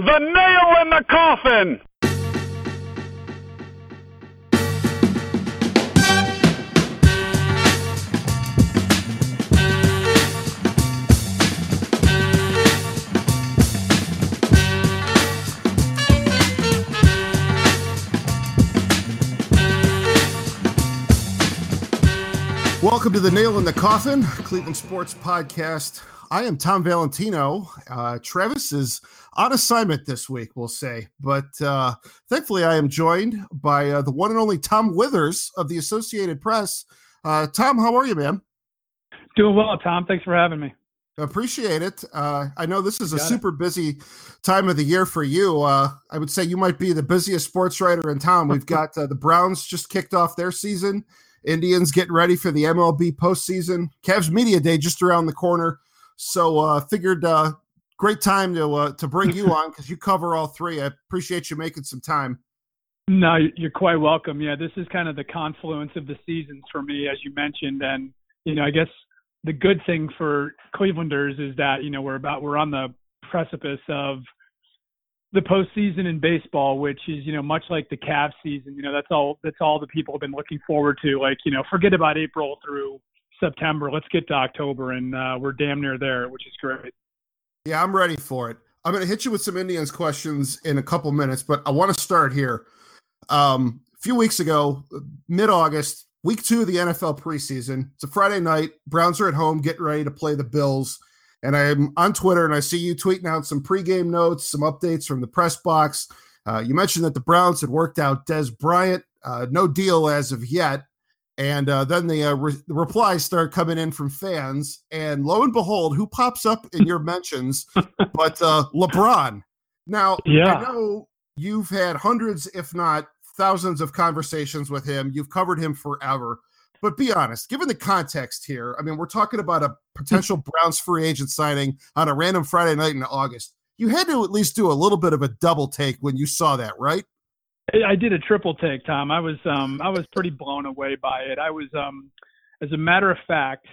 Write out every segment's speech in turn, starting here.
The nail in the coffin! Welcome to the Nail in the Coffin, Cleveland Sports Podcast. I am Tom Valentino. Uh, Travis is on assignment this week, we'll say, but uh, thankfully I am joined by uh, the one and only Tom Withers of the Associated Press. Uh, Tom, how are you, man? Doing well, Tom. Thanks for having me. Appreciate it. Uh, I know this is a super it. busy time of the year for you. Uh, I would say you might be the busiest sports writer in town. We've got uh, the Browns just kicked off their season. Indians getting ready for the MLB postseason. Cavs Media Day just around the corner. So uh figured uh great time to uh, to bring you on because you cover all three. I appreciate you making some time. No, you're quite welcome. Yeah, this is kind of the confluence of the seasons for me, as you mentioned, and you know, I guess the good thing for Clevelanders is that you know we're about we're on the precipice of the postseason in baseball, which is you know much like the Cavs season. You know that's all that's all the people have been looking forward to. Like you know, forget about April through September. Let's get to October, and uh, we're damn near there, which is great. Yeah, I'm ready for it. I'm going to hit you with some Indians questions in a couple minutes, but I want to start here. Um, a few weeks ago, mid August, week two of the NFL preseason. It's a Friday night. Browns are at home getting ready to play the Bills. And I'm on Twitter and I see you tweeting out some pregame notes, some updates from the press box. Uh, you mentioned that the Browns had worked out Dez Bryant. Uh, no deal as of yet. And uh, then the, uh, re- the replies start coming in from fans. And lo and behold, who pops up in your mentions but uh, LeBron? Now, yeah. I know you've had hundreds, if not thousands, of conversations with him. You've covered him forever. But be honest, given the context here, I mean, we're talking about a potential Browns free agent signing on a random Friday night in August. You had to at least do a little bit of a double take when you saw that, right? I did a triple take, Tom. I was um I was pretty blown away by it. I was um as a matter of fact,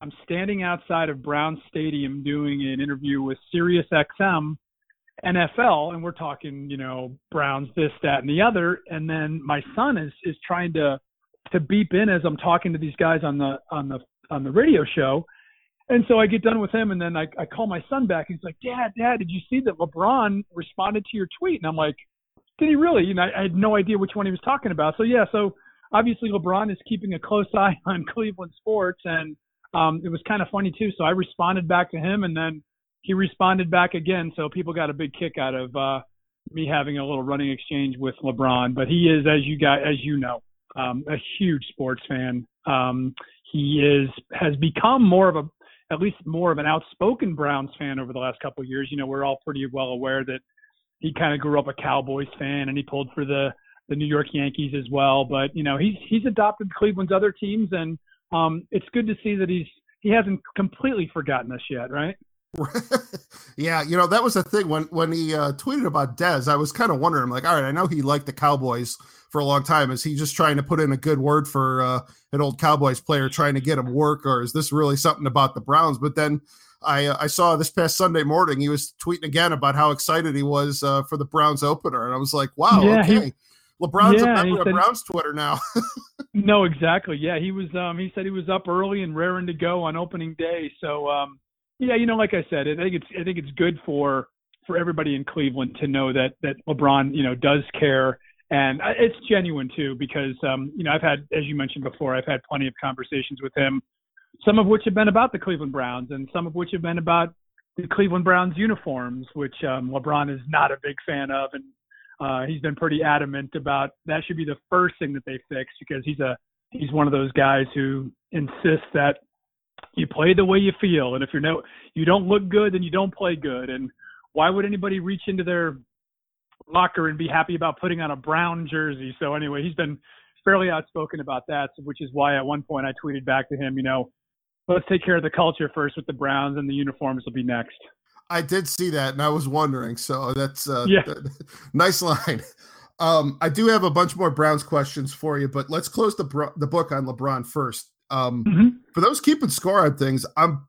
I'm standing outside of Brown Stadium doing an interview with Sirius XM NFL and we're talking, you know, Browns this, that, and the other. And then my son is is trying to to beep in as I'm talking to these guys on the on the on the radio show. And so I get done with him and then I, I call my son back. He's like, Dad, Dad, did you see that LeBron responded to your tweet? And I'm like, did he really? You know, I, had no idea which one he was talking about. So yeah, so obviously LeBron is keeping a close eye on Cleveland sports, and um, it was kind of funny too. So I responded back to him, and then he responded back again. So people got a big kick out of uh, me having a little running exchange with LeBron. But he is, as you got, as you know, um, a huge sports fan. Um, he is has become more of a at least more of an outspoken Browns fan over the last couple of years. You know, we're all pretty well aware that he kind of grew up a Cowboys fan and he pulled for the the New York Yankees as well. But you know, he's he's adopted Cleveland's other teams, and um, it's good to see that he's he hasn't completely forgotten us yet, right? yeah, you know that was the thing when when he uh, tweeted about Dez. I was kind of wondering, like, all right, I know he liked the Cowboys for a long time. Is he just trying to put in a good word for uh, an old Cowboys player, trying to get him work, or is this really something about the Browns? But then I uh, I saw this past Sunday morning he was tweeting again about how excited he was uh, for the Browns opener, and I was like, wow, yeah, okay. He, LeBron's yeah, a member of Browns Twitter now. no, exactly. Yeah, he was. Um, he said he was up early and raring to go on opening day. So, um, yeah, you know, like I said, I think it's I think it's good for for everybody in Cleveland to know that that LeBron, you know, does care, and it's genuine too because um, you know I've had, as you mentioned before, I've had plenty of conversations with him some of which have been about the Cleveland Browns and some of which have been about the Cleveland Browns uniforms, which um, LeBron is not a big fan of, and uh, he's been pretty adamant about that should be the first thing that they fix because he's a he's one of those guys who insists that you play the way you feel, and if you're no you don't look good, then you don't play good, and why would anybody reach into their locker and be happy about putting on a brown jersey? So anyway, he's been fairly outspoken about that, which is why at one point I tweeted back to him, you know, let's take care of the culture first with the Browns, and the uniforms will be next. I did see that, and I was wondering. So that's uh, yeah, nice line. Um, I do have a bunch more Browns questions for you, but let's close the the book on LeBron first. Um, mm-hmm. For those keeping score on things, I'm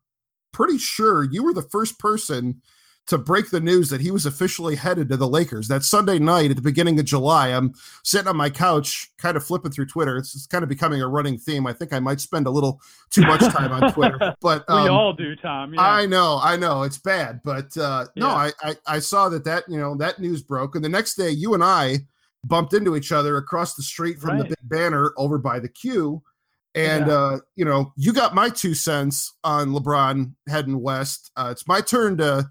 pretty sure you were the first person to break the news that he was officially headed to the Lakers. That Sunday night at the beginning of July, I'm sitting on my couch, kind of flipping through Twitter. It's, it's kind of becoming a running theme. I think I might spend a little too much time on Twitter, but um, we all do, Tom. Yeah. I know, I know, it's bad, but uh, yeah. no, I, I I saw that that you know that news broke, and the next day you and I bumped into each other across the street from right. the big banner over by the Q and yeah. uh, you know, you got my two cents on LeBron heading west. Uh, it's my turn to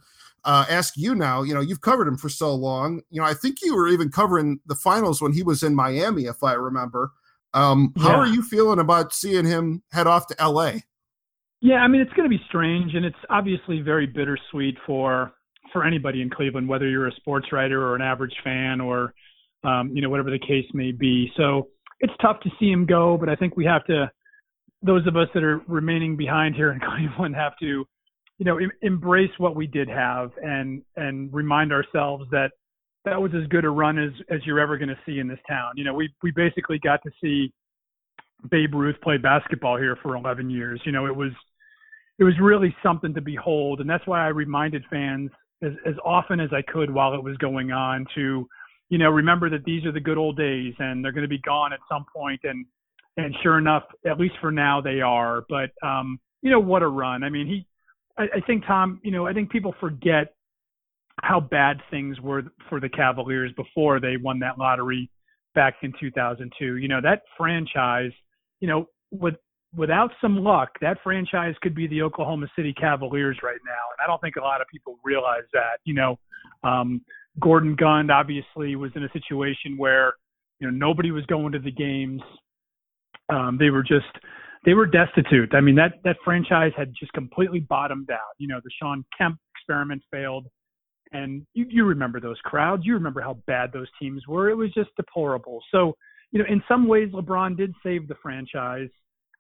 uh, ask you now. You know, you've covered him for so long. You know, I think you were even covering the finals when he was in Miami, if I remember. Um, how yeah. are you feeling about seeing him head off to LA? Yeah, I mean, it's going to be strange, and it's obviously very bittersweet for for anybody in Cleveland, whether you're a sports writer or an average fan or um, you know whatever the case may be. So it's tough to see him go, but I think we have to, those of us that are remaining behind here in Cleveland have to, you know, em- embrace what we did have and and remind ourselves that that was as good a run as as you're ever going to see in this town. You know, we we basically got to see Babe Ruth play basketball here for 11 years. You know, it was it was really something to behold, and that's why I reminded fans as as often as I could while it was going on to you know, remember that these are the good old days and they're going to be gone at some point. And, and sure enough, at least for now, they are. But, um, you know, what a run. I mean, he, I, I think, Tom, you know, I think people forget how bad things were for the Cavaliers before they won that lottery back in 2002. You know, that franchise, you know, with, without some luck, that franchise could be the Oklahoma City Cavaliers right now. And I don't think a lot of people realize that, you know, um, Gordon Gund obviously was in a situation where you know nobody was going to the games. Um, they were just they were destitute. I mean that that franchise had just completely bottomed out. You know the Shawn Kemp experiment failed, and you, you remember those crowds. You remember how bad those teams were. It was just deplorable. So you know in some ways LeBron did save the franchise,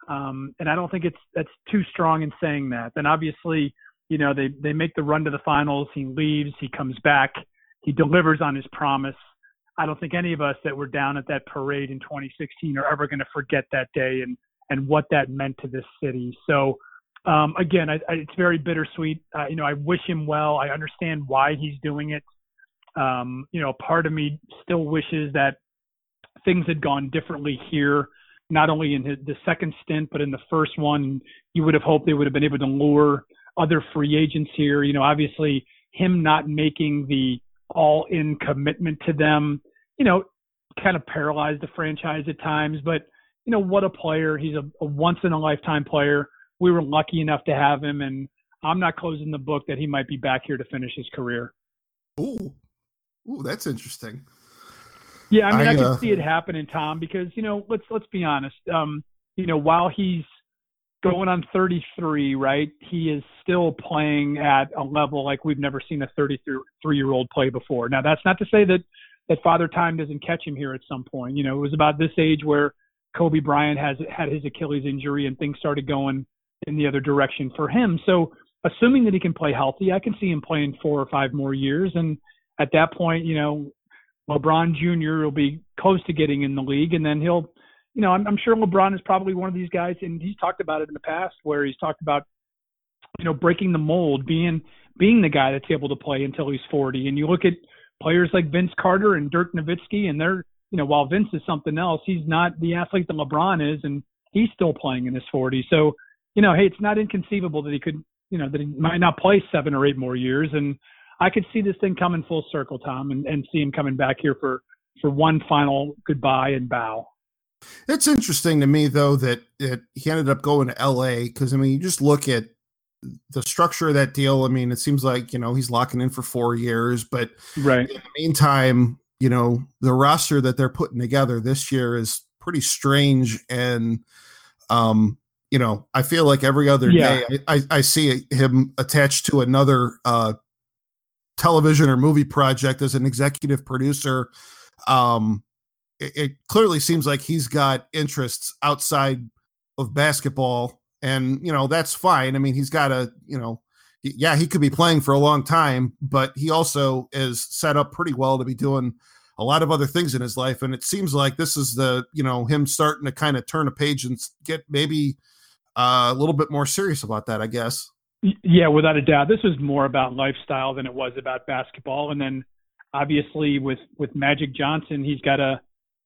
um, and I don't think it's that's too strong in saying that. Then obviously you know they they make the run to the finals. He leaves. He comes back he delivers on his promise. I don't think any of us that were down at that parade in 2016 are ever going to forget that day and and what that meant to this city. So um, again, I, I, it's very bittersweet. Uh, you know, I wish him well. I understand why he's doing it. Um, you know, part of me still wishes that things had gone differently here, not only in his, the second stint, but in the first one. You would have hoped they would have been able to lure other free agents here. You know, obviously him not making the all in commitment to them, you know, kind of paralyzed the franchise at times. But, you know, what a player. He's a, a once in a lifetime player. We were lucky enough to have him, and I'm not closing the book that he might be back here to finish his career. Ooh, ooh, that's interesting. Yeah, I mean, I, I can uh... see it happening, Tom, because you know, let's let's be honest. Um, you know, while he's going on 33, right? He is still playing at a level like we've never seen a 33 year old play before. Now, that's not to say that that Father Time doesn't catch him here at some point. You know, it was about this age where Kobe Bryant has had his Achilles injury and things started going in the other direction for him. So, assuming that he can play healthy, I can see him playing four or five more years. And at that point, you know, LeBron Jr. will be close to getting in the league, and then he'll you know, I'm, I'm sure LeBron is probably one of these guys, and he's talked about it in the past, where he's talked about, you know, breaking the mold, being being the guy that's able to play until he's 40. And you look at players like Vince Carter and Dirk Nowitzki, and they're, you know, while Vince is something else, he's not the athlete that LeBron is, and he's still playing in his 40s. So, you know, hey, it's not inconceivable that he could, you know, that he might not play seven or eight more years. And I could see this thing coming full circle, Tom, and, and see him coming back here for for one final goodbye and bow. It's interesting to me though that, that he ended up going to LA because I mean you just look at the structure of that deal. I mean, it seems like you know he's locking in for four years, but right in the meantime, you know the roster that they're putting together this year is pretty strange, and um, you know I feel like every other yeah. day I, I, see him attached to another uh television or movie project as an executive producer. Um, it, it clearly seems like he's got interests outside of basketball, and you know that's fine. I mean, he's got a you know, yeah, he could be playing for a long time, but he also is set up pretty well to be doing a lot of other things in his life. And it seems like this is the you know him starting to kind of turn a page and get maybe uh, a little bit more serious about that. I guess. Yeah, without a doubt. This was more about lifestyle than it was about basketball. And then obviously with with Magic Johnson, he's got a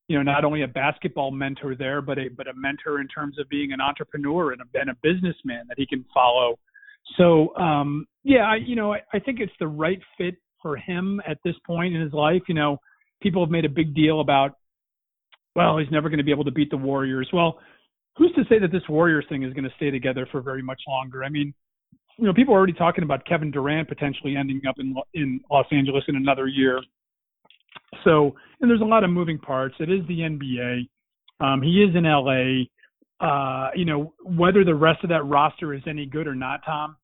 you know not only a basketball mentor there, but a but a mentor in terms of being an entrepreneur and a, and a businessman that he can follow. So um, yeah, I, you know I, I think it's the right fit for him at this point in his life. You know, people have made a big deal about well, he's never going to be able to beat the Warriors. Well, who's to say that this Warriors thing is going to stay together for very much longer? I mean, you know, people are already talking about Kevin Durant potentially ending up in in Los Angeles in another year. So, and there's a lot of moving parts. It is the NBA. Um, he is in LA. Uh, you know, whether the rest of that roster is any good or not, Tom,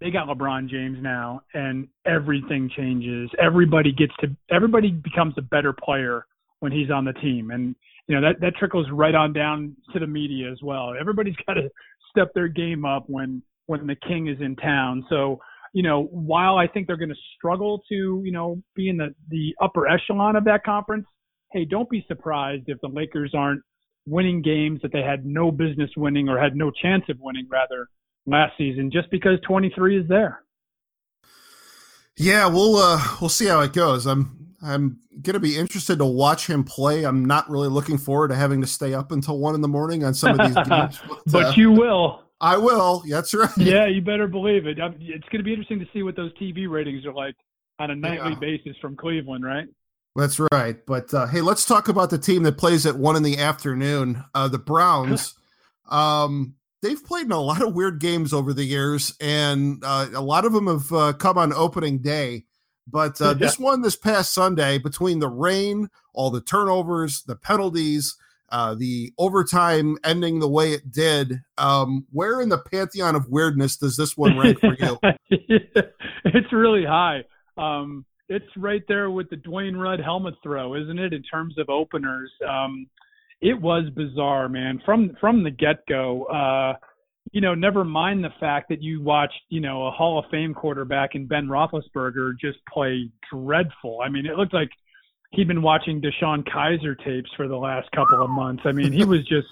they got LeBron James now, and everything changes. Everybody gets to everybody becomes a better player when he's on the team, and you know that that trickles right on down to the media as well. Everybody's got to step their game up when when the king is in town. So, you know, while I think they're going to struggle to, you know, be in the, the upper echelon of that conference, hey, don't be surprised if the Lakers aren't winning games that they had no business winning or had no chance of winning, rather, last season, just because 23 is there. Yeah, we'll uh, we'll see how it goes. I'm I'm going to be interested to watch him play. I'm not really looking forward to having to stay up until one in the morning on some of these games. But, but uh, you will. I will. That's right. Yeah, you better believe it. It's going to be interesting to see what those TV ratings are like on a nightly yeah. basis from Cleveland, right? That's right. But uh, hey, let's talk about the team that plays at one in the afternoon. Uh, the Browns. um, they've played in a lot of weird games over the years, and uh, a lot of them have uh, come on opening day. But uh, yeah. this one this past Sunday, between the rain, all the turnovers, the penalties, uh, the overtime ending the way it did. Um, where in the pantheon of weirdness does this one rank for you? it's really high. Um, it's right there with the Dwayne Rudd helmet throw, isn't it? In terms of openers, um, it was bizarre, man. From from the get go, uh, you know, never mind the fact that you watched, you know, a Hall of Fame quarterback in Ben Roethlisberger just play dreadful. I mean, it looked like he'd been watching DeShone Kizer tapes for the last couple of months. I mean, he was just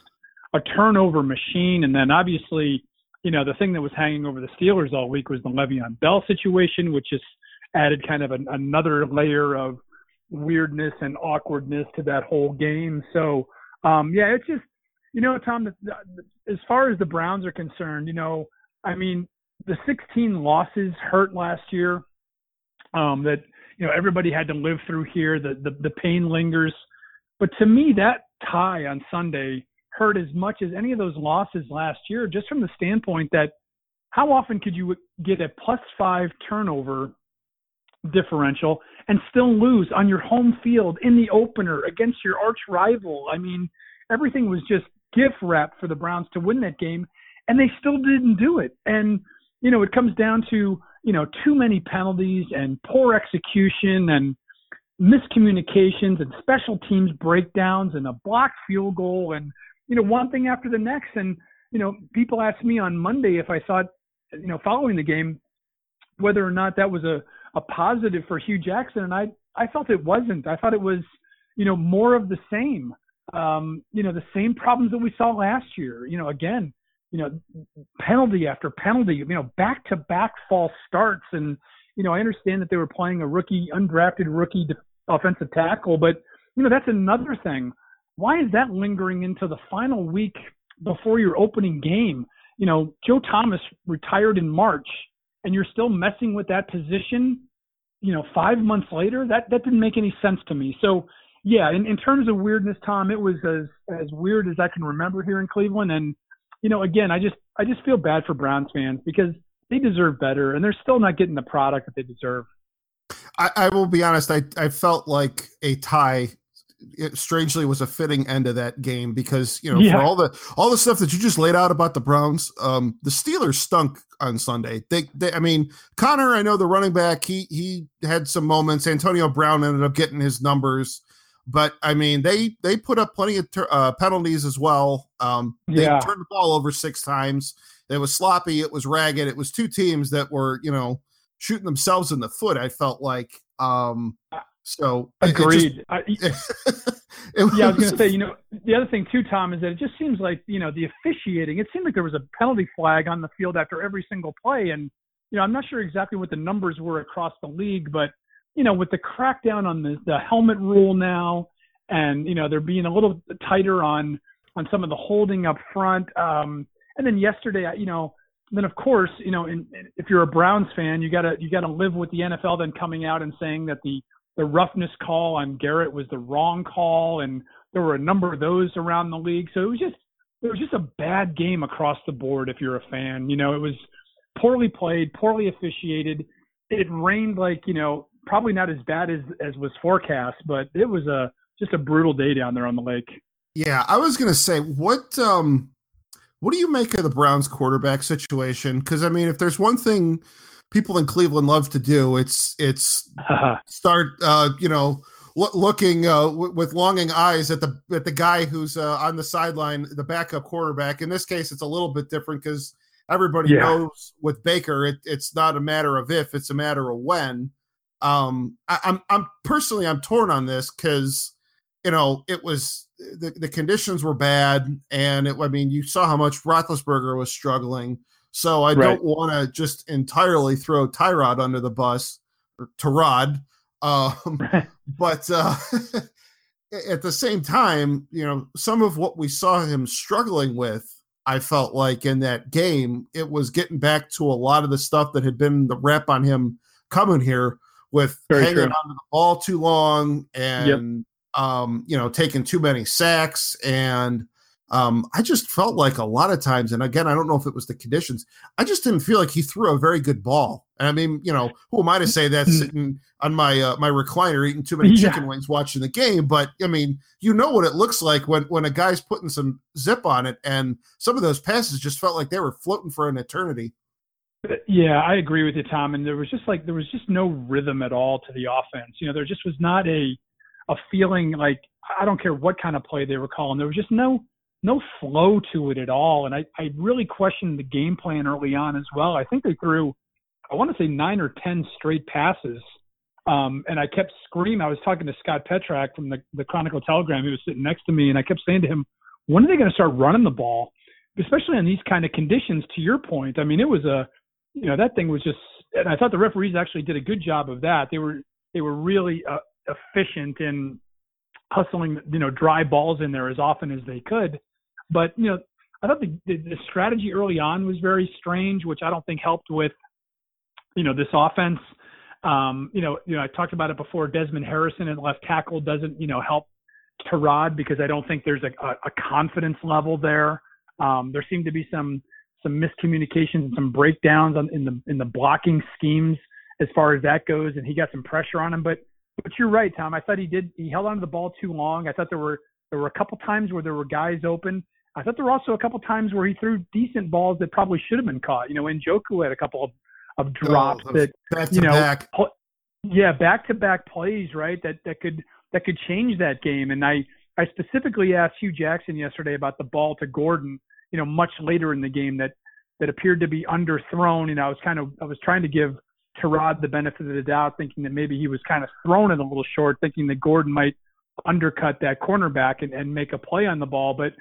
a turnover machine. And then obviously, you know, the thing that was hanging over the Steelers all week was the Le'Veon Bell situation, which just added kind of an, another layer of weirdness and awkwardness to that whole game. So, um, yeah, it's just, you know, Tom, the, the, as far as the Browns are concerned, you know, I mean, the 16 losses hurt last year. Um, that you know everybody had to live through here. The the, the pain lingers, but to me that tie on Sunday hurt as much as any of those losses last year, just from the standpoint that how often could you get a plus five turnover differential and still lose on your home field in the opener against your arch rival? I mean, everything was just gift wrap for the Browns to win that game, and they still didn't do it. And you know, it comes down to you know, too many penalties and poor execution and miscommunications and special teams breakdowns and a blocked field goal and, you know, one thing after the next. And, you know, people asked me on Monday if I thought, you know, following the game, whether or not that was a, a positive for Hue Jackson. And I, I felt it wasn't. I thought it was, you know, more of the same. Um, you know, the same problems that we saw last year. You know, again, you know, penalty after penalty, you know, back to back false starts. And, you know, I understand that they were playing a rookie, undrafted rookie offensive tackle, but, you know, that's another thing. Why is that lingering into the final week before your opening game? You know, Joe Thomas retired in March and you're still messing with that position, you know, five months later? That, that didn't make any sense to me. So, yeah, in, in terms of weirdness, Tom, it was as, as weird as I can remember here in Cleveland. And, you know, again, I just I just feel bad for Browns fans because they deserve better, and they're still not getting the product that they deserve. I, I will be honest. I I felt like a tie. It strangely was a fitting end of that game because you know yeah. for all the all the stuff that you just laid out about the Browns, um, the Steelers stunk on Sunday. They, they, I mean, Conner, I know the running back. He he had some moments. Antonio Brown ended up getting his numbers but I mean, they they put up plenty of ter- uh, penalties as well. Um, they yeah. turned the ball over six times. It was sloppy. It was ragged. It was two teams that were, you know, shooting themselves in the foot. I felt like. Um, so agreed. It, just, Was, yeah, I was going to say, you know, the other thing too, Tom, is that it just seems like you know the officiating. It seemed like there was a penalty flag on the field after every single play, and you know, I'm not sure exactly what the numbers were across the league, but you know, with the crackdown on the the helmet rule now, and you know, they're being a little tighter on on some of the holding up front. Um, and then yesterday, you know, then of course, you know, in, in, if you're a Browns fan, you gotta you gotta live with the NFL then coming out and saying that the the roughness call on Garrett was the wrong call, and there were a number of those around the league. So it was just it was just a bad game across the board. If you're a fan, you know, it was poorly played, poorly officiated. It rained like you know probably not as bad as as was forecast, but it was a just a brutal day down there on the lake. Yeah, I was gonna say what um what do you make of the Browns quarterback situation? Because I mean, if there's one thing people in Cleveland love to do, it's it's start uh, you know looking uh, w- with longing eyes at the at the guy who's uh, on the sideline, the backup quarterback. In this case, it's a little bit different because everybody yeah. knows with Baker, it, it's not a matter of if, it's a matter of when. Um, I, I'm I'm personally I'm torn on this because you know it was the, the conditions were bad, and it, I mean you saw how much Roethlisberger was struggling. So I right. don't want to just entirely throw Tyrod under the bus or Tyrod, um, but uh, at the same time, you know, some of what we saw him struggling with I felt like in that game, it was getting back to a lot of the stuff that had been the rep on him coming here with Very hanging on to the ball too long and yep. um, you know, taking too many sacks. And um, I just felt like a lot of times, and again, I don't know if it was the conditions, I just didn't feel like he threw a very good ball. And I mean, you know, who am I to say that sitting on my uh, my recliner eating too many chicken yeah. wings watching the game? But I mean, you know what it looks like when when a guy's putting some zip on it, and some of those passes just felt like they were floating for an eternity. Yeah, I agree with you, Tom. And there was just like there was just no rhythm at all to the offense. You know, there just was not a a feeling like I don't care what kind of play they were calling. There was just no no flow to it at all. And I, I really questioned the game plan early on as well. I think they threw I want to say nine or ten straight passes. Um, and I kept screaming. I was talking to Scott Petrak from the, the Chronicle Telegram. He was sitting next to me, and I kept saying to him, "When are they going to start running the ball, especially in these kind of conditions?" To your point, I mean, it was a you know that thing was just and i thought the referees actually did a good job of that they were they were really uh, efficient in hustling you know dry balls in there as often as they could. But you know i thought the, the, strategy early on was very strange which i don't think helped with you know this offense. Um you know you know i talked about it before. Desmond harrison at left tackle doesn't you know help Tyrod because i don't think there's a, a, a confidence level there. Um there seemed to be some some miscommunications and some breakdowns on, in the in the blocking schemes as far as that goes, and he got some pressure on him. But but you're right, Tom. I thought he did. He held onto the ball too long. I thought there were there were a couple times where there were guys open. I thought there were also a couple times where he threw decent balls that probably should have been caught. You know, Njoku had a couple of of oh, drops oh, that back you know, back. yeah, back to back plays, right? That that could that could change that game. And I I specifically asked Hue Jackson yesterday about the ball to Gordon you know, much later in the game that that appeared to be underthrown. You know, I was kind of I was trying to give Tyrod the benefit of the doubt, thinking that maybe he was kind of thrown it a little short, thinking that Gordon might undercut that cornerback and, and make a play on the ball. But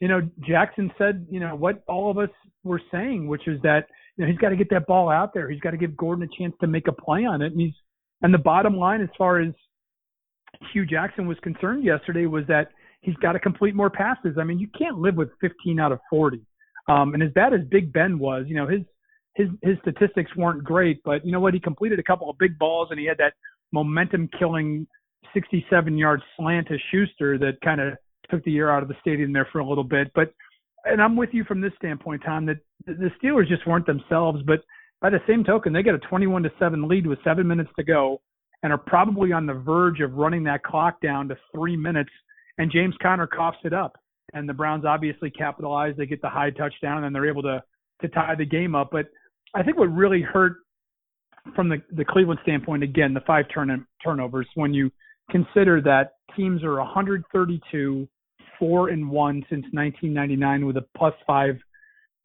you know, Jackson said, you know, what all of us were saying, which is that you know he's got to get that ball out there. He's got to give Gordon a chance to make a play on it. And he's and the bottom line, as far as Hue Jackson was concerned yesterday, was that he's got to complete more passes. I mean, you can't live with 15 out of 40. Um, and as bad as Big Ben was, you know, his his his statistics weren't great, but you know what? He completed a couple of big balls, and he had that momentum-killing 67-yard slant to Schuster that kind of took the air out of the stadium there for a little bit. But and I'm with you from this standpoint, Tom, that the Steelers just weren't themselves. But by the same token, they get a 21 to seven lead with seven minutes to go, and are probably on the verge of running that clock down to three minutes and James Conner coughs it up. And the Browns obviously capitalize. They get the high touchdown, and they're able to to tie the game up. But I think what really hurt from the the Cleveland standpoint, again, the five turn turnovers. When you consider that teams are 132, four and one since 1999 with a plus five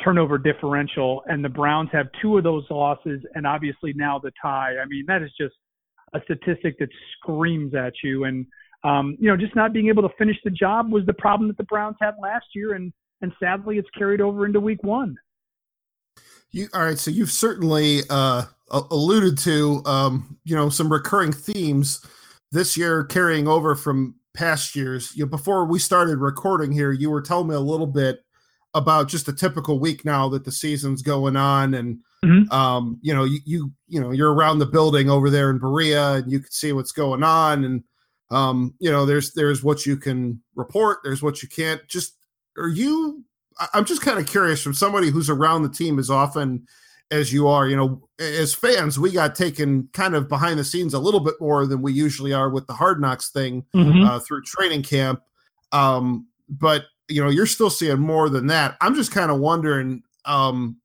turnover differential, and the Browns have two of those losses, and obviously now the tie. I mean, that is just a statistic that screams at you. And um, you know, just not being able to finish the job was the problem that the Browns had last year, and and sadly, it's carried over into Week One. You all right? So you've certainly uh, alluded to um, you know some recurring themes this year carrying over from past years. You know, before we started recording here, you were telling me a little bit about just a typical week now that the season's going on, and mm-hmm. um, you know, you, you you know you're around the building over there in Berea, and you can see what's going on, and um, you know, there's there's what you can report, there's what you can't. Just are you? I'm just kind of curious from somebody who's around the team as often as you are. You know, as fans, we got taken kind of behind the scenes a little bit more than we usually are with the hard knocks thing mm-hmm. uh, through training camp. Um, but you know, you're still seeing more than that. I'm just kind of wondering, um,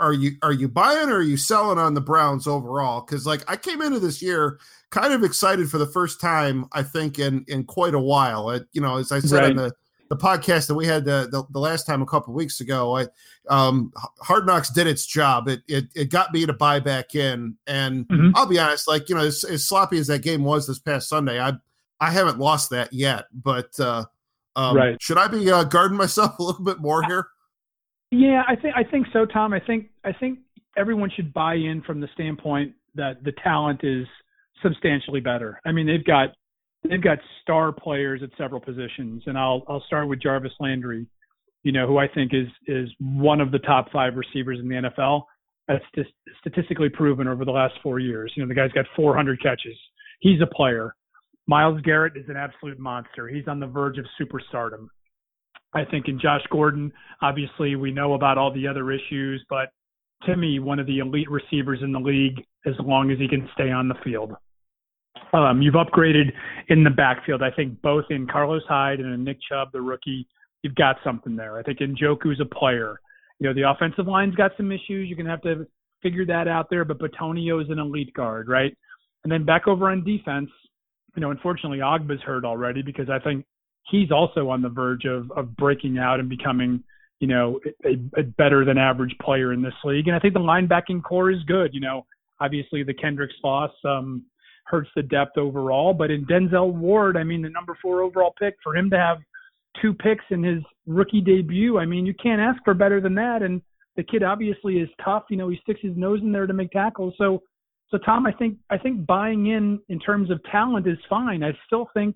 are you are you buying or are you selling on the Browns overall? Because like I came into this year kind of excited for the first time I think in in quite a while. I, you know, as I said right. in the the podcast that we had the, the, the last time a couple weeks ago, I, um, Hard Knocks did its job. It, it it got me to buy back in, and mm-hmm. I'll be honest, like you know, as, as, sloppy as that game was this past Sunday, I I haven't lost that yet. But uh, um, right. should I be uh, guarding myself a little bit more here? Yeah, I think I think so, Tom. I think I think everyone should buy in from the standpoint that the talent is substantially better. I mean, they've got they've got star players at several positions, and I'll I'll start with Jarvis Landry, you know, who I think is is one of the top five receivers in the NFL. That's just statistically proven over the last four years. You know, the guy's got 400 catches. He's a player. Myles Garrett is an absolute monster. He's on the verge of superstardom. I think in Josh Gordon, obviously we know about all the other issues, but me, one of the elite receivers in the league as long as he can stay on the field. Um, you've upgraded in the backfield. I think both in Carlos Hyde and in Nick Chubb, the rookie, you've got something there. I think Njoku's a player. You know, the offensive line's got some issues. You're going to have to figure that out there, but Bitonio is an elite guard, right? And then back over on defense, you know, unfortunately, Ogbah's hurt already because I think he's also on the verge of, of breaking out and becoming, you know, a, a better than average player in this league. And I think the linebacking corps is good. You know, obviously the Kendricks loss, um, hurts the depth overall. But in Denzel Ward, I mean, the number four overall pick, for him to have two picks in his rookie debut, I mean, you can't ask for better than that. And the kid obviously is tough. You know, he sticks his nose in there to make tackles. So, so Tom, I think I think buying in in terms of talent is fine. I still think,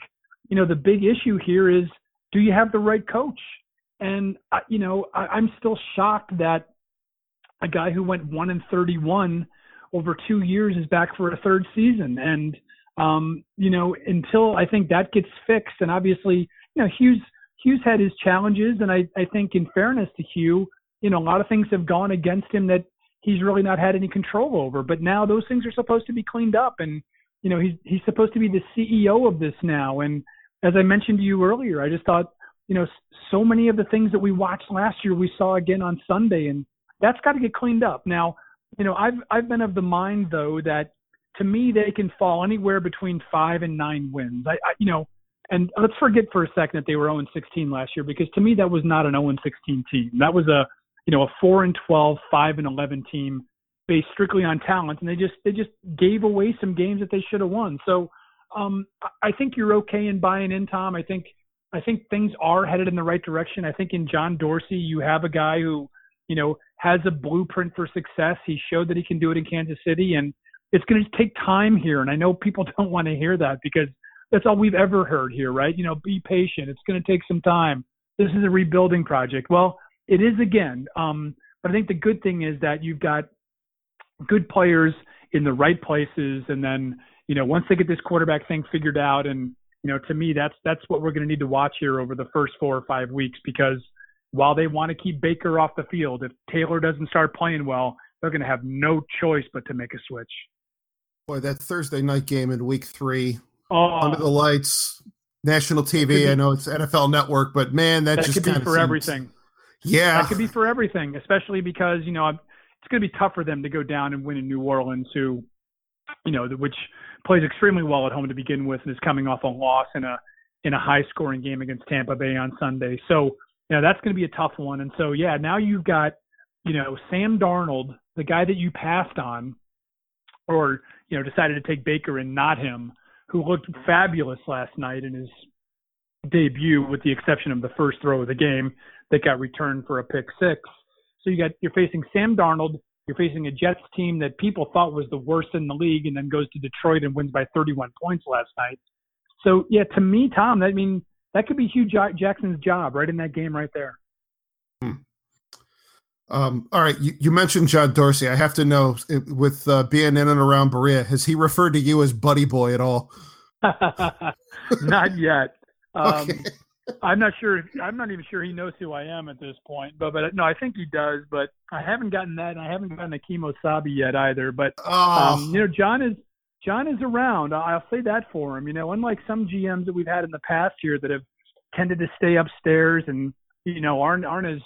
you know, the big issue here is do you have the right coach? And you know, I, I'm still shocked that a guy who went one and thirty-one over two years is back for a third season. And um, you know, until I think that gets fixed, and obviously, you know, Hue's Hue's had his challenges, and I, I think in fairness to Hugh, you know, a lot of things have gone against him that he's really not had any control over. But now those things are supposed to be cleaned up, and you know, he's he's supposed to be the CEO of this now. And as I mentioned to you earlier, I just thought, you know, so many of the things that we watched last year, we saw again on Sunday, and that's got to get cleaned up. Now, you know, I've I've been of the mind though that to me they can fall anywhere between five and nine wins. I, I you know, and let's forget for a second that they were 0 16 last year because to me that was not an 0 16 team. That was a you know a 4 and 12, 5 and 11 team based strictly on talent, and they just they just gave away some games that they should have won. So um, I think you're okay in buying in, Tom. I think I think things are headed in the right direction. I think in John Dorsey you have a guy who you know has a blueprint for success. He showed that he can do it in Kansas City, and it's going to take time here. And I know people don't want to hear that because that's all we've ever heard here, right? You know, be patient. It's going to take some time. This is a rebuilding project. Well, it is again. Um, but I think the good thing is that you've got good players in the right places, and then you know once they get this quarterback thing figured out, and you know to me that's that's what we're going to need to watch here over the first four or five weeks because while they want to keep Baker off the field, if Taylor doesn't start playing well, they're going to have no choice but to make a switch. Boy, that Thursday night game in Week Three, oh, under the lights, national TV. Be, I know it's NFL Network, but man, that, that just could be for seems, everything. Yeah, that could be for everything, especially because you know it's going to be tough for them to go down and win in New Orleans, who, you know, which plays extremely well at home to begin with, and is coming off a loss in a in a high scoring game against Tampa Bay on Sunday. So yeah, that's going to be a tough one. And so, yeah, now you've got, you know, Sam Darnold, the guy that you passed on, or you know, decided to take Baker and not him, who looked fabulous last night in his debut, with the exception of the first throw of the game that got returned for a pick six. So you got you're facing Sam Darnold, you're facing a Jets team that people thought was the worst in the league, and then goes to Detroit and wins by 31 points last night. So yeah, to me, Tom, that mean that could be Hue Jackson's job right in that game right there. Hmm. Um, all right, you, you, mentioned John Dorsey. I have to know, with uh, being in and around Berea, has he referred to you as Buddy Boy at all? Not yet. Um, okay. I'm not sure. I'm not even sure he knows who I am at this point. But but no, I think he does. But I haven't gotten that, and I haven't gotten a chemo sabi yet either. But oh. um, you know, John is John is around. I'll say that for him. You know, unlike some GMs that we've had in the past here that have tended to stay upstairs and you know aren't aren't as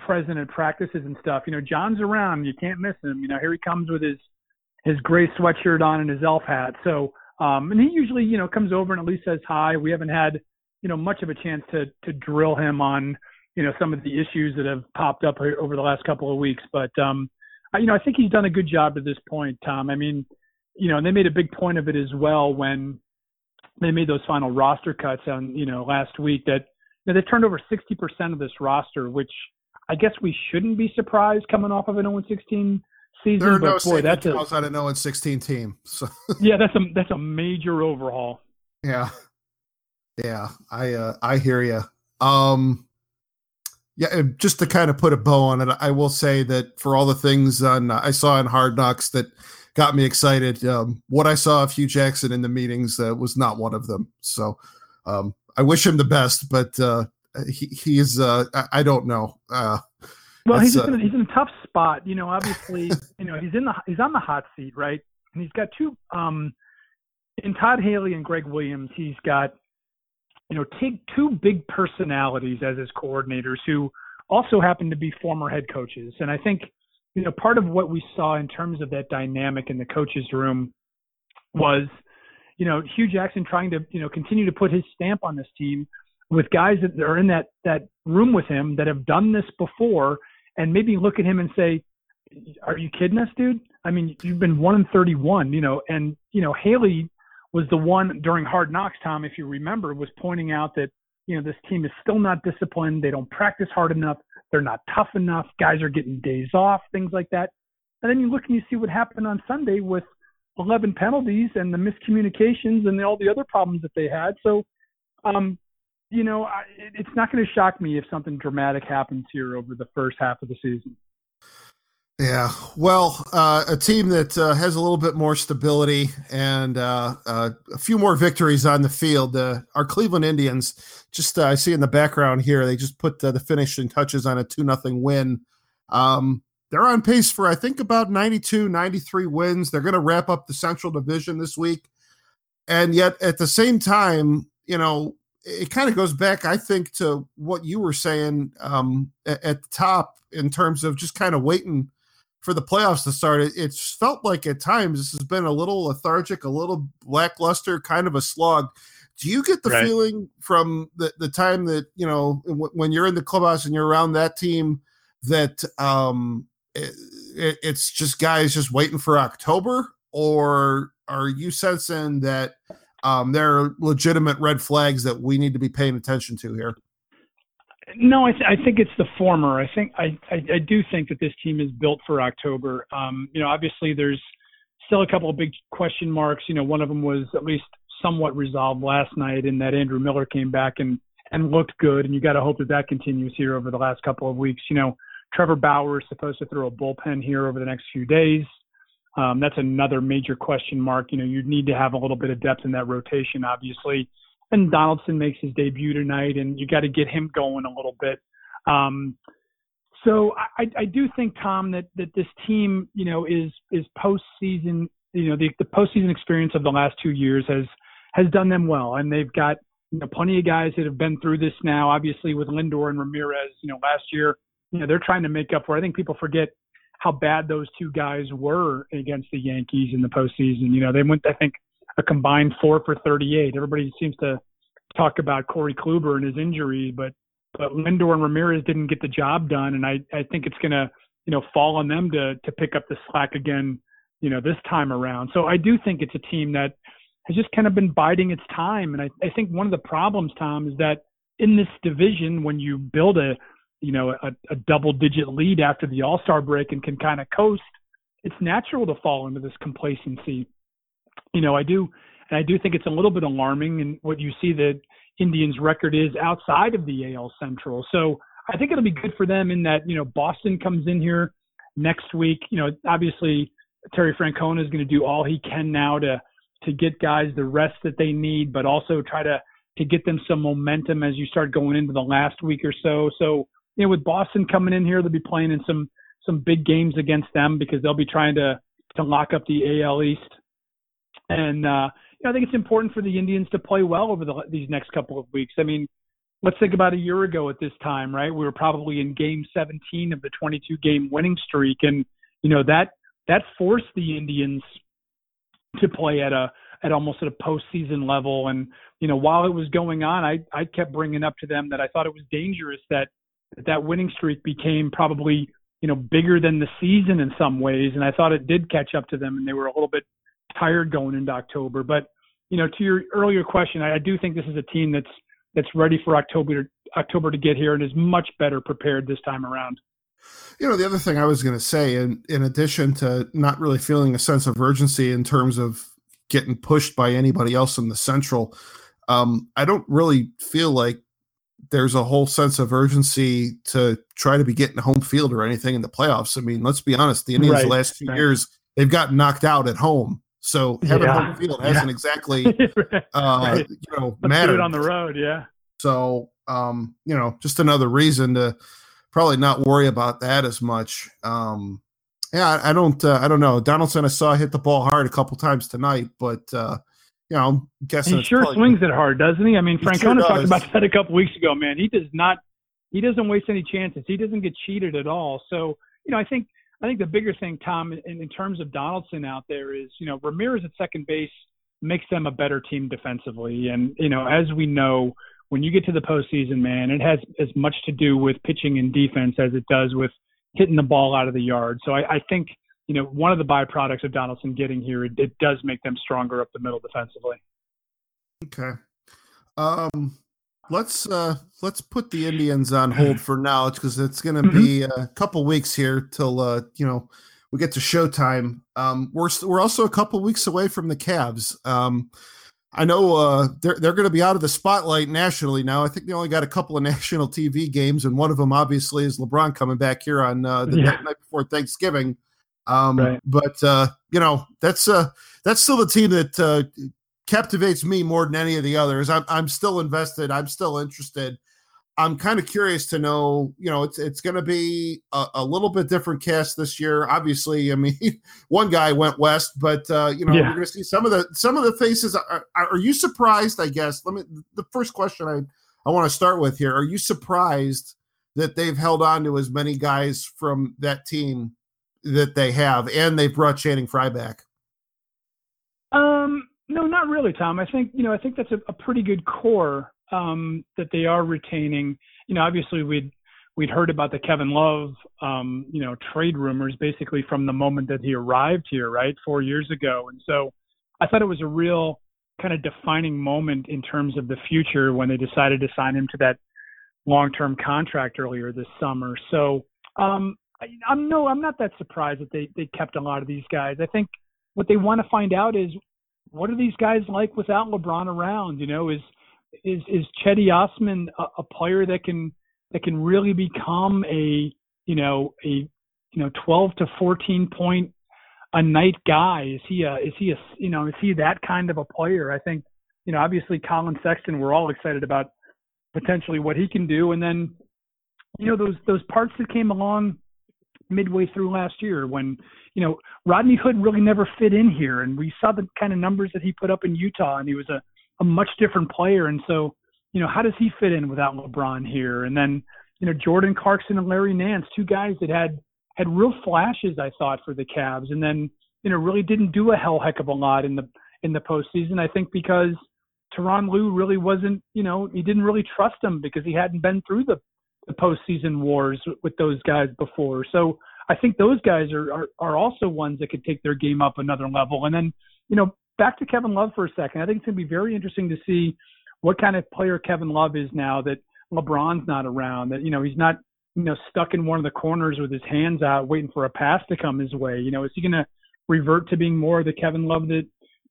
present at practices and stuff. You know, John's around. You can't miss him. You know, here he comes with his his gray sweatshirt on and his elf hat. So, um, and he usually you know comes over and at least says hi. We haven't had you know much of a chance to to drill him on you know some of the issues that have popped up over the last couple of weeks. But um, I, you know I think he's done a good job to this point, Tom. I mean, you know, and they made a big point of it as well when they made those final roster cuts on you know last week that you know, they turned over 60% of this roster, which I guess we shouldn't be surprised coming off of an 0-16 season. There are but no boy, that's a, outside an 0-16 team. So. yeah, that's a that's a major overhaul. Yeah. Yeah, I uh, I hear you. Um, yeah, just to kind of put a bow on it, I will say that for all the things on I saw in Hard Knocks that got me excited, um, what I saw of Hue Jackson in the meetings uh, was not one of them. So um, I wish him the best, but uh, he he's uh, I, I don't know. Uh, well, he's in, a, he's in a tough spot. You know, obviously, you know he's in the he's on the hot seat, right? And he's got two um, in Todd Haley and Gregg Williams. He's got you know, take two big personalities as his coordinators who also happen to be former head coaches. And I think, you know, part of what we saw in terms of that dynamic in the coaches room was, you know, Hue Jackson trying to, you know, continue to put his stamp on this team with guys that are in that that room with him that have done this before and maybe look at him and say, Are you kidding us, dude? I mean, you've been one in thirty one, you know, and you know, Haley was the one during Hard Knocks, Tom, if you remember, was pointing out that you know this team is still not disciplined. They don't practice hard enough. They're not tough enough. Guys are getting days off, things like that. And then you look and you see what happened on Sunday with 11 penalties and the miscommunications and the, all the other problems that they had. So, um, you know, I, it's not going to shock me if something dramatic happens here over the first half of the season. Yeah, well, uh, a team that uh, has a little bit more stability and uh, uh a few more victories on the field. Uh, our Cleveland Indians, just uh, I see in the background here, they just put the finishing touches on a 2 nothing win. Um, they're on pace for, I think, about 92, 93 wins. They're going to wrap up the Central Division this week. And yet, at the same time, you know, it kind of goes back, I think, to what you were saying um, at, at the top in terms of just kind of waiting for the playoffs to start, it, it's felt like at times this has been a little lethargic, a little lackluster, kind of a slog. Do you get the right. feeling from the, the time that, you know, w- when you're in the clubhouse and you're around that team that um, it, it, it's just guys just waiting for October? Or are you sensing that um, there are legitimate red flags that we need to be paying attention to here? No, I, th- I think it's the former. I think I, I, I do think that this team is built for October. Um, you know, obviously there's still a couple of big question marks. You know, one of them was at least somewhat resolved last night in that Andrew Miller came back and and looked good, and you got to hope that that continues here over the last couple of weeks. You know, Trevor Bauer is supposed to throw a bullpen here over the next few days. Um, that's another major question mark. You know, you need to have a little bit of depth in that rotation, obviously and Donaldson makes his debut tonight, and you got to get him going a little bit. Um, so I, I do think Tom that that this team, you know, is is postseason. You know, the the postseason experience of the last two years has has done them well, and they've got you know plenty of guys that have been through this now. Obviously, with Lindor and Ramirez, you know, last year, you know, they're trying to make up for. I think people forget how bad those two guys were against the Yankees in the postseason. You know, they went, I think, a combined four for 38. Everybody seems to talk about Corey Kluber and his injury, but but Lindor and Ramirez didn't get the job done, and I I think it's gonna you know fall on them to to pick up the slack again, you know, this time around. So I do think it's a team that has just kind of been biding its time. And I, I think one of the problems, Tom, is that in this division, when you build a you know a, a double digit lead after the All Star break and can kind of coast, it's natural to fall into this complacency. You know, I do, and I do think it's a little bit alarming in what you see that Indians' record is outside of the AL Central. So I think it'll be good for them in that you know Boston comes in here next week. You know, obviously Terry Francona is going to do all he can now to to get guys the rest that they need, but also try to to get them some momentum as you start going into the last week or so. So you know, with Boston coming in here, they'll be playing in some some big games against them because they'll be trying to to lock up the AL East. And uh, you know, I think it's important for the Indians to play well over the, these next couple of weeks. I mean, let's think about a year ago at this time, right? We were probably in game 17 of the 22 game winning streak. And, you know, that, that forced the Indians to play at a, at almost at a postseason level. And, you know, while it was going on, I, I kept bringing up to them that I thought it was dangerous that that winning streak became probably, you know, bigger than the season in some ways. And I thought it did catch up to them and they were a little bit tired going into October. But, you know, to your earlier question, I, I do think this is a team that's, that's ready for October to, October to get here and is much better prepared this time around. You know, the other thing I was going to say, in in addition to not really feeling a sense of urgency in terms of getting pushed by anybody else in the Central, um, I don't really feel like there's a whole sense of urgency to try to be getting home field or anything in the playoffs. I mean, let's be honest, the Indians right, the last few right. years they've gotten knocked out at home. So having yeah. home field hasn't yeah. exactly, uh, you know, mattered on the road. Yeah. So, um, you know, just another reason to probably not worry about that as much. Um, yeah, I, I don't, uh, I don't know. Donaldson, I saw hit the ball hard a couple times tonight, but uh, you know, I'm guessing he sure probably, swings it hard, doesn't he? I mean, Francona sure talked about that a couple weeks ago. Man, he does not, he doesn't waste any chances. He doesn't get cheated at all. So, you know, I think I think the bigger thing, Tom, in, in terms of Donaldson out there is, you know, Ramirez at second base makes them a better team defensively. And, you know, as we know, when you get to the postseason, man, it has as much to do with pitching and defense as it does with hitting the ball out of the yard. So I, I think, you know, one of the byproducts of Donaldson getting here, it, it does make them stronger up the middle defensively. Okay. Um, let's uh let's put the Indians on hold for now because it's going to mm-hmm. be a couple weeks here till uh you know we get to showtime. Um, we're we're also a couple weeks away from the Cavs. Um, I know uh, they're they're going to be out of the spotlight nationally now. I think they only got a couple of national TV games, and one of them obviously is LeBron coming back here on uh, the yeah. night before Thanksgiving. Um, right. But uh, you know that's uh, that's still the team that uh, captivates me more than any of the others. I'm I'm still invested. I'm still interested. I'm kind of curious to know, you know, it's it's going to be a, a, little bit different cast this year. Obviously, I mean, one guy went west, but uh, you know, yeah. we're going to see some of the some of the faces. Are, are you surprised? I guess. Let me. The first question I I want to start with here: Are you surprised that they've held on to as many guys from that team that they have, and they've brought Channing Frye back? Um, no, not really, Tom. I think you know I think that's a, a pretty good core um, that they are retaining. You know, obviously we'd we'd heard about the Kevin Love um, you know trade rumors basically from the moment that he arrived here, right, four years ago, and so I thought it was a real kind of defining moment in terms of the future when they decided to sign him to that long-term contract earlier this summer. So um, I, I'm no, I'm not that surprised that they they kept a lot of these guys. I think what they want to find out is what are these guys like without LeBron around? You know, is is is Cedi Osman a, a player that can that can really become a you know a you know 12 to 14 point a night guy? Is he a is he a you know is he that kind of a player? I think you know obviously Collin Sexton. We're all excited about potentially what he can do, and then you know those those parts that came along midway through last year when you know Rodney Hood really never fit in here, and we saw the kind of numbers that he put up in Utah, and he was a a much different player. And so you know how does he fit in without LeBron here? And then you know Jordan Clarkson and Larry Nance, two guys that had had real flashes, I thought, for the Cavs, and then you know really didn't do a hell heck of a lot in the in the postseason. I think because Tyronn Lue really wasn't, you know, he didn't really trust him because he hadn't been through the the postseason wars with those guys before. So I think those guys are, are are also ones that could take their game up another level. And then, you know, back to Kevin Love for a second. I think it's going to be very interesting to see what kind of player Kevin Love is now that LeBron's not around. That you know he's not you know stuck in one of the corners with his hands out waiting for a pass to come his way. You know, is he going to revert to being more of the Kevin Love that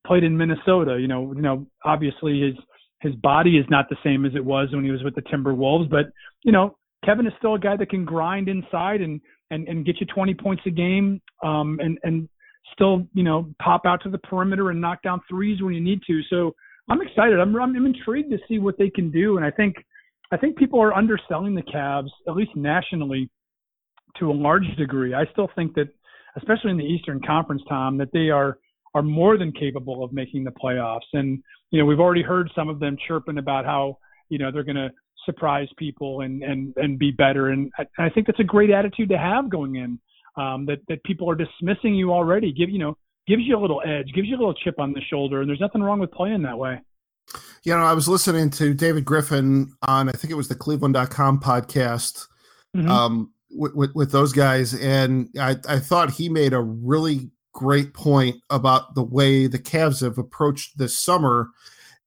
played in Minnesota? You know, you know, obviously his his body is not the same as it was when he was with the Timberwolves, but you know, Kevin is still a guy that can grind inside and and and get you 20 points a game, um, and and still you know pop out to the perimeter and knock down threes when you need to. So I'm excited. I'm I'm intrigued to see what they can do, and I think I think people are underselling the Cavs at least nationally to a large degree. I still think that, especially in the Eastern Conference, Tom, that they are are more than capable of making the playoffs. And you know, we've already heard some of them chirping about how you know they're going to surprise people and and and be better. And I, I think that's a great attitude to have going in. Um, that that people are dismissing you already. Give you know gives you a little edge, gives you a little chip on the shoulder, and there's nothing wrong with playing that way. You know, I was listening to David Griffin on I think it was the Cleveland.com podcast. Mm-hmm. Um, with, with, with, those guys, and I, I thought he made a really great point about the way the Cavs have approached this summer,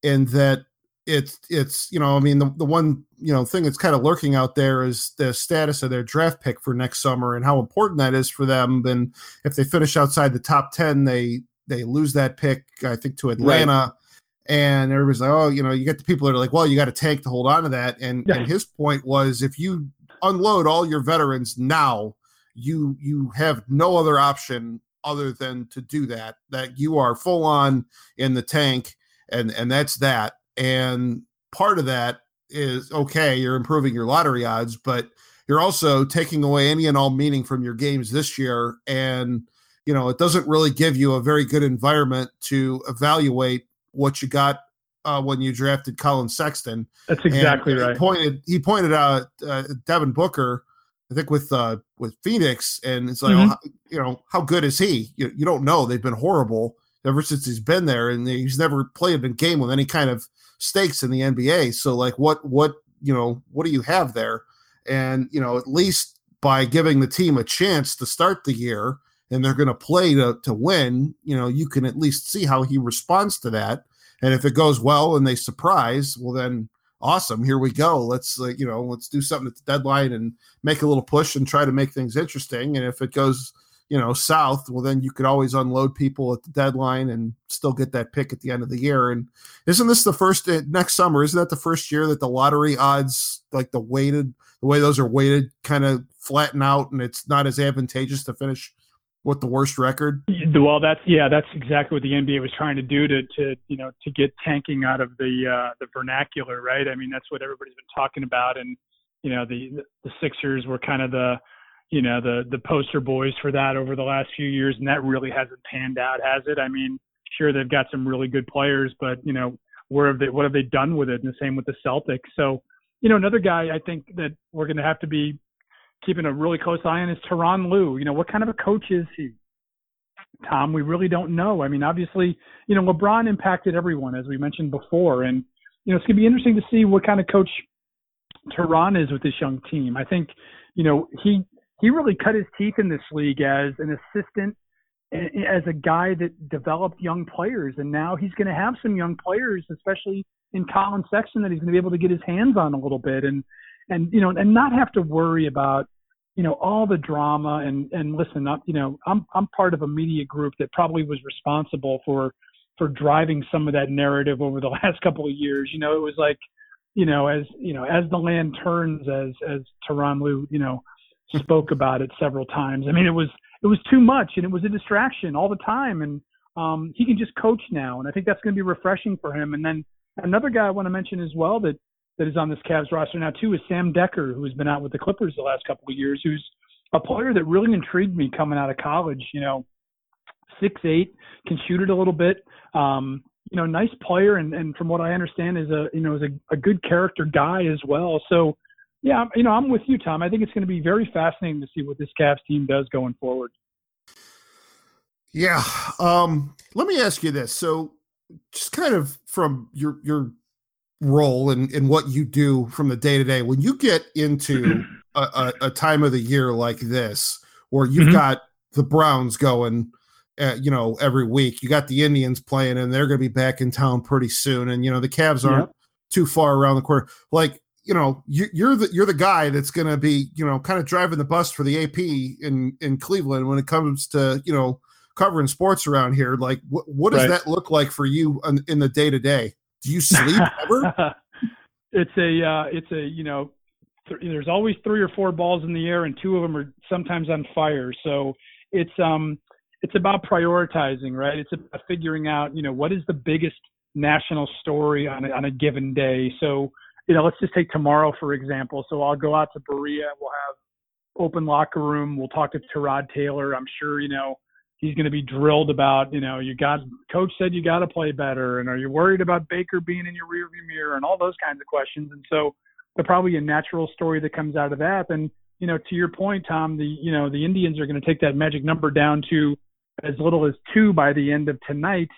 and that it's it's you know I mean the, the one you know thing that's kind of lurking out there is the status of their draft pick for next summer and how important that is for them. And if they finish outside the top ten, they they lose that pick I think to Atlanta. Right. And everybody's like, oh, you know, you get the people that are like, well, you got to tank to hold on to that. And, yeah. and his point was, if you unload all your veterans now, you you have no other option other than to do that. That you are full on in the tank, and and that's that. And part of that is okay, you're improving your lottery odds, but you're also taking away any and all meaning from your games this year. And you know, it doesn't really give you a very good environment to evaluate what you got uh, when you drafted Collin Sexton. That's exactly and right. He pointed he pointed out uh, Devin Booker I think with uh with Phoenix, and it's like, mm-hmm. you know, how good is he? You, you don't know. They've been horrible ever since he's been there, and he's never played a game with any kind of stakes in the NBA. So, like, what what you know, what do you have there? And you know, at least by giving the team a chance to start the year, and they're going to play to to win, you know, you can at least see how he responds to that. And if it goes well and they surprise, well, then awesome here we go let's uh, you know let's do something at the deadline and make a little push and try to make things interesting and if it goes you know south well then you could always unload people at the deadline and still get that pick at the end of the year and isn't this the first uh, next summer isn't that the first year that the lottery odds like the weighted the way those are weighted kind of flatten out and it's not as advantageous to finish with the worst record? Well, that's yeah, that's exactly what the NBA was trying to do to to you know to get tanking out of the uh, the vernacular, right? I mean, that's what everybody's been talking about, and you know the the Sixers were kind of the you know the the poster boys for that over the last few years, and that really hasn't panned out, has it? I mean, sure they've got some really good players, but you know where have they what have they done with it? And the same with the Celtics. So you know another guy I think that we're going to have to be keeping a really close eye on is Tyronn Lue. You know, what kind of a coach is he? Tom, we really don't know. I mean, obviously, you know, LeBron impacted everyone, as we mentioned before. And, you know, it's going to be interesting to see what kind of coach Tyronn is with this young team. I think, you know, he he really cut his teeth in this league as an assistant, as a guy that developed young players. And now he's going to have some young players, especially in Collin Sexton, that he's going to be able to get his hands on a little bit. And, and you know, and not have to worry about you know all the drama and and listen up you know i'm i'm part of a media group that probably was responsible for for driving some of that narrative over the last couple of years you know it was like you know as you know as the land turns as as Tyronn Lue you know spoke about it several times i mean it was it was too much and it was a distraction all the time and um he can just coach now and i think that's going to be refreshing for him and then another guy i want to mention as well that that is on this Cavs roster now too is Sam Dekker, who's been out with the Clippers the last couple of years, who's a player that really intrigued me coming out of college. You know, six eight, can shoot it a little bit. Um, you know, nice player, and, and from what I understand, is a you know is a, a good character guy as well. So, yeah, you know, I'm with you, Tom. I think it's going to be very fascinating to see what this Cavs team does going forward. Yeah. Um, let me ask you this. So, just kind of from your your role and, in what you do from the day to day. When you get into a, a, a, time of the year like this, where you've mm-hmm. got the Browns going uh, you know, every week. You got the Indians playing, and they're going to be back in town pretty soon. And you know, the Cavs aren't yep. too far around the corner. Like, you know, you, you're the you're the guy that's going to be, you know, kind of driving the bus for the AP in in Cleveland when it comes to, you know, covering sports around here. Like, what what does right. that look like for you in, in the day to day? Do you sleep ever? it's a uh, it's a you know th- there's always three or four balls in the air and two of them are sometimes on fire so it's um it's about prioritizing right it's about figuring out you know what is the biggest national story on a, on a given day so you know let's just take tomorrow for example so i'll go out to berea we'll have open locker room we'll talk to Tyrod Taylor i'm sure you know he's going to be drilled about, you know, you got coach said you got to play better, and are you worried about Baker being in your rearview mirror, and all those kinds of questions. And so, there's probably a natural story that comes out of that. And you know, to your point, Tom, the you know the Indians are going to take that magic number down to as little as two by the end of tonight,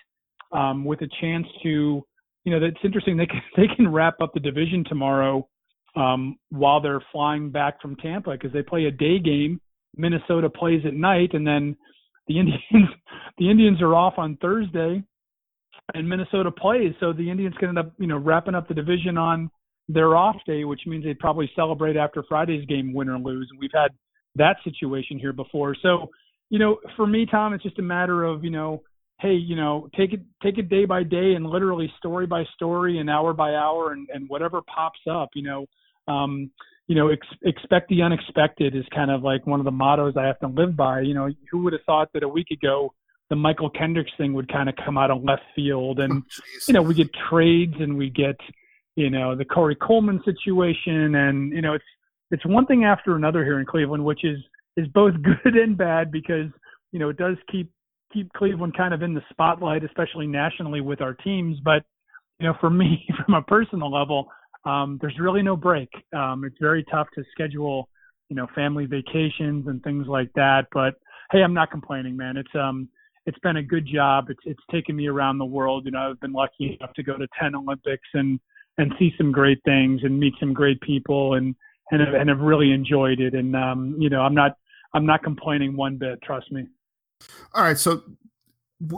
um, with a chance to, you know, that's interesting. They can they can wrap up the division tomorrow um, while they're flying back from Tampa because they play a day game. Minnesota plays at night, and then the Indians the Indians are off on Thursday, and Minnesota plays. So the Indians can end up you know wrapping up the division on their off day, which means they'd probably celebrate after Friday's game, win or lose. And we've had that situation here before. So you know, for me, Tom, it's just a matter of you know, hey, you know, take it take it day by day and literally story by story and hour by hour and and whatever pops up. You know. Um, you know, ex- expect the unexpected is kind of like one of the mottos I have to live by. You know, who would have thought that a week ago the Mychal Kendricks thing would kind of come out of left field, and oh, you know, we get trades and we get, you know, the Corey Coleman situation, and you know, it's it's one thing after another here in Cleveland, which is is both good and bad because you know it does keep keep Cleveland kind of in the spotlight, especially nationally with our teams. But you know, for me, from a personal level, um, there's really no break. Um, it's very tough to schedule, you know, family vacations and things like that. But hey, I'm not complaining, man. It's um, it's been a good job. It's it's taken me around the world. You know, I've been lucky enough to go to 10 Olympics and and see some great things and meet some great people and and and have really enjoyed it. And um, you know, I'm not I'm not complaining one bit. Trust me. All right, so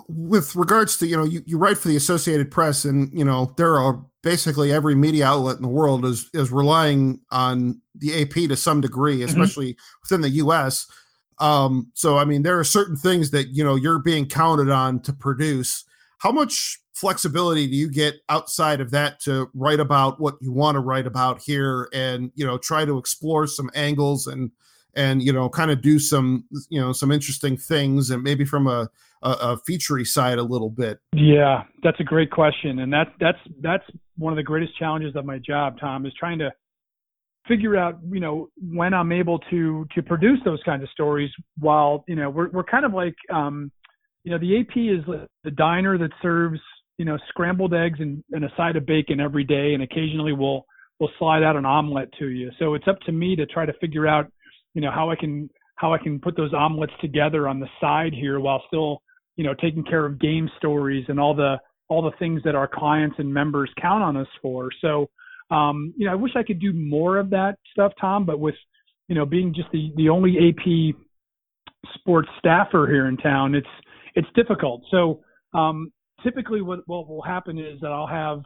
with regards to you know you, you write for the associated press and you know there are basically every media outlet in the world is is relying on the ap to some degree mm-hmm. especially mm-hmm. within the us um so i mean there are certain things that you know you're being counted on to produce how much flexibility do you get outside of that to write about what you want to write about here and you know try to explore some angles and and you know kind of do some you know some interesting things and maybe from a a, a featurey side a little bit? Yeah, that's a great question, and that's that's that's one of the greatest challenges of my job, Tom, is trying to figure out you know when I'm able to to produce those kinds of stories while you know we're we're kind of like um, you know the AP is the diner that serves you know scrambled eggs and, and a side of bacon every day, and occasionally we'll we'll slide out an omelet to you. So it's up to me to try to figure out you know how I can how I can put those omelets together on the side here while still you know, taking care of game stories and all the all the things that our clients and members count on us for. So, um, you know, I wish I could do more of that stuff, Tom, but with, you know, being just the, the only AP sports staffer here in town, it's, it's difficult. So, um, typically what, what will happen is that I'll have,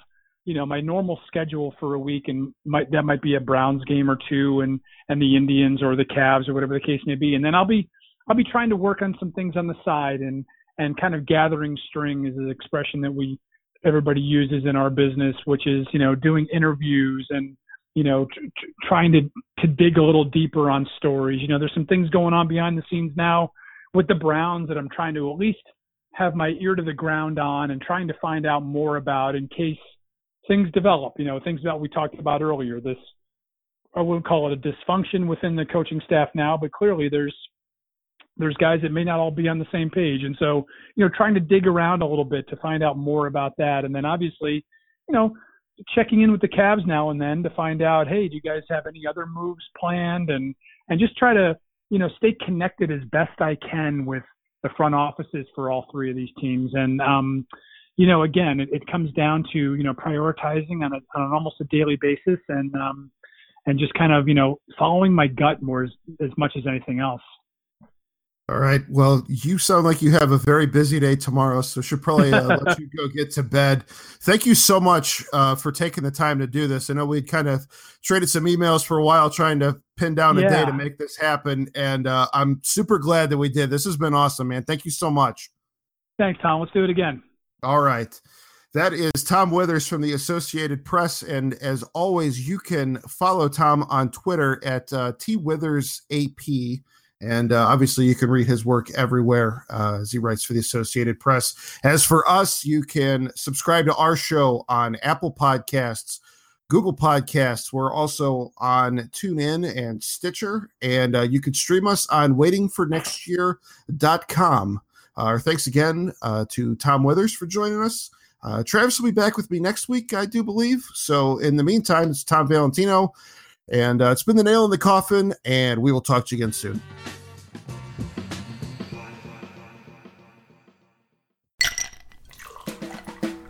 you know, my normal schedule for a week and might, that might be a Browns game or two and, and the Indians or the Cavs or whatever the case may be. And then I'll be, I'll be trying to work on some things on the side and, and kind of gathering string is an expression that we everybody uses in our business, which is you know doing interviews and you know tr- tr- trying to to dig a little deeper on stories. You know, there's some things going on behind the scenes now with the Browns that I'm trying to at least have my ear to the ground on and trying to find out more about in case things develop. You know, things that we talked about earlier. This I wouldn't call it a dysfunction within the coaching staff now, but clearly there's there's guys that may not all be on the same page. And so, you know, trying to dig around a little bit to find out more about that. And then obviously, you know, checking in with the Cavs now and then to find out, hey, do you guys have any other moves planned? And and just try to, you know, stay connected as best I can with the front offices for all three of these teams. And um, you know, again, it, it comes down to, you know, prioritizing on, a, on an almost a daily basis and um and just kind of, you know, following my gut more as, as much as anything else. All right. Well, you sound like you have a very busy day tomorrow, so should probably uh, let you go get to bed. Thank you so much uh, for taking the time to do this. I know we'd kind of traded some emails for a while trying to pin down a yeah. day to make this happen, and uh, I'm super glad that we did. This has been awesome, man. Thank you so much. Thanks, Tom. Let's do it again. All right. That is Tom Withers from the Associated Press. And as always, you can follow Tom on Twitter at uh, TWithersAP. And uh, obviously, you can read his work everywhere uh, as he writes for the Associated Press. As for us, you can subscribe to our show on Apple Podcasts, Google Podcasts. We're also on TuneIn and Stitcher. And uh, you can stream us on waitingfornextyear.com. Uh, thanks again uh, to Tom Withers for joining us. Uh, Travis will be back with me next week, I do believe. So in the meantime, it's Tom Valentino. And it's been the nail in the coffin, and we will talk to you again soon.